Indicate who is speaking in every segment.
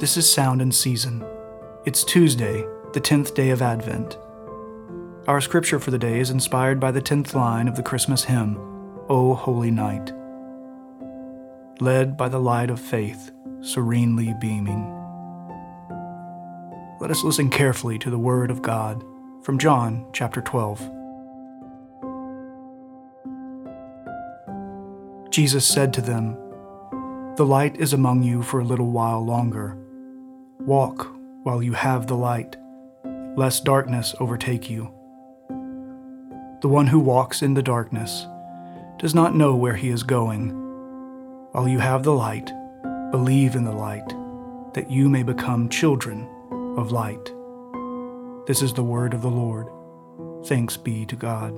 Speaker 1: This is Sound and Season. It's Tuesday, the 10th day of Advent. Our scripture for the day is inspired by the 10th line of the Christmas hymn, O Holy Night. Led by the light of faith, serenely beaming. Let us listen carefully to the Word of God from John chapter 12. Jesus said to them, The light is among you for a little while longer. Walk while you have the light, lest darkness overtake you. The one who walks in the darkness does not know where he is going. While you have the light, believe in the light, that you may become children of light. This is the word of the Lord. Thanks be to God.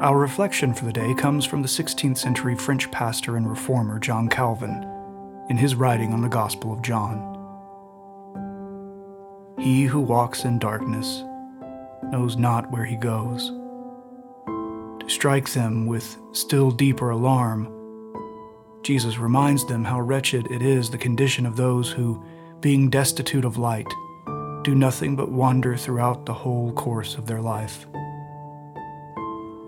Speaker 1: Our reflection for the day comes from the 16th century French pastor and reformer John Calvin in his writing on the Gospel of John. He who walks in darkness knows not where he goes. To strike them with still deeper alarm, Jesus reminds them how wretched it is the condition of those who, being destitute of light, do nothing but wander throughout the whole course of their life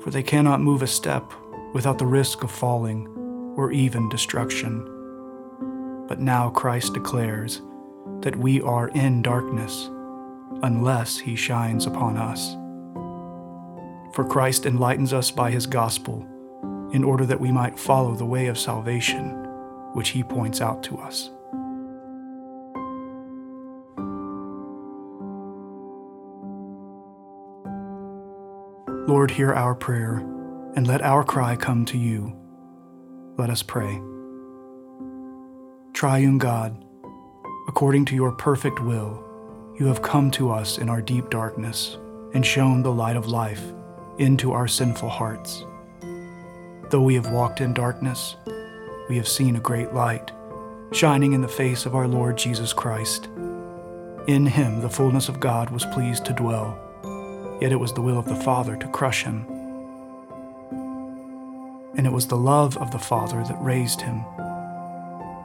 Speaker 1: for they cannot move a step without the risk of falling or even destruction. But now Christ declares that we are in darkness unless he shines upon us. For Christ enlightens us by his gospel in order that we might follow the way of salvation which he points out to us. Lord, hear our prayer, and let our cry come to you. Let us pray. Triune God, according to your perfect will, you have come to us in our deep darkness and shone the light of life into our sinful hearts. Though we have walked in darkness, we have seen a great light shining in the face of our Lord Jesus Christ. In him the fullness of God was pleased to dwell yet it was the will of the Father to crush him. And it was the love of the Father that raised him.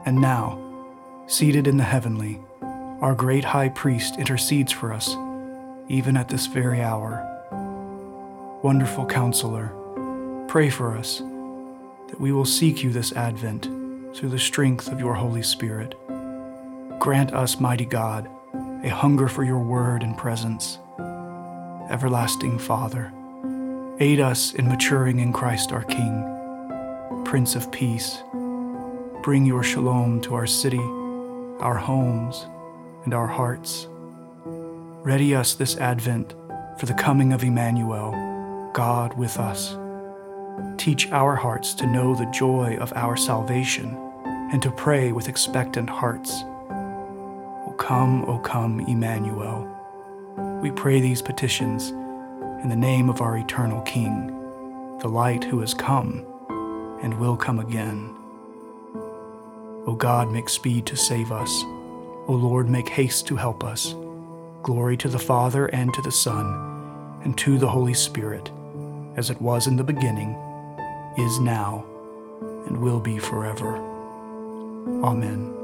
Speaker 1: And now, seated in the heavenly, our great high priest intercedes for us, even at this very hour. Wonderful counselor, pray for us that we will seek you this Advent through the strength of your Holy Spirit. Grant us, mighty God, a hunger for your word and presence everlasting Father. Aid us in maturing in Christ our King, Prince of Peace. Bring your shalom to our city, our homes, and our hearts. Ready us this Advent for the coming of Emmanuel, God with us. Teach our hearts to know the joy of our salvation and to pray with expectant hearts. O come, O come, Emmanuel. We pray these petitions in the name of our eternal King, the light who has come and will come again. O God, make speed to save us. O Lord, make haste to help us. Glory to the Father, and to the Son, and to the Holy Spirit, as it was in the beginning, is now, and will be forever. Amen.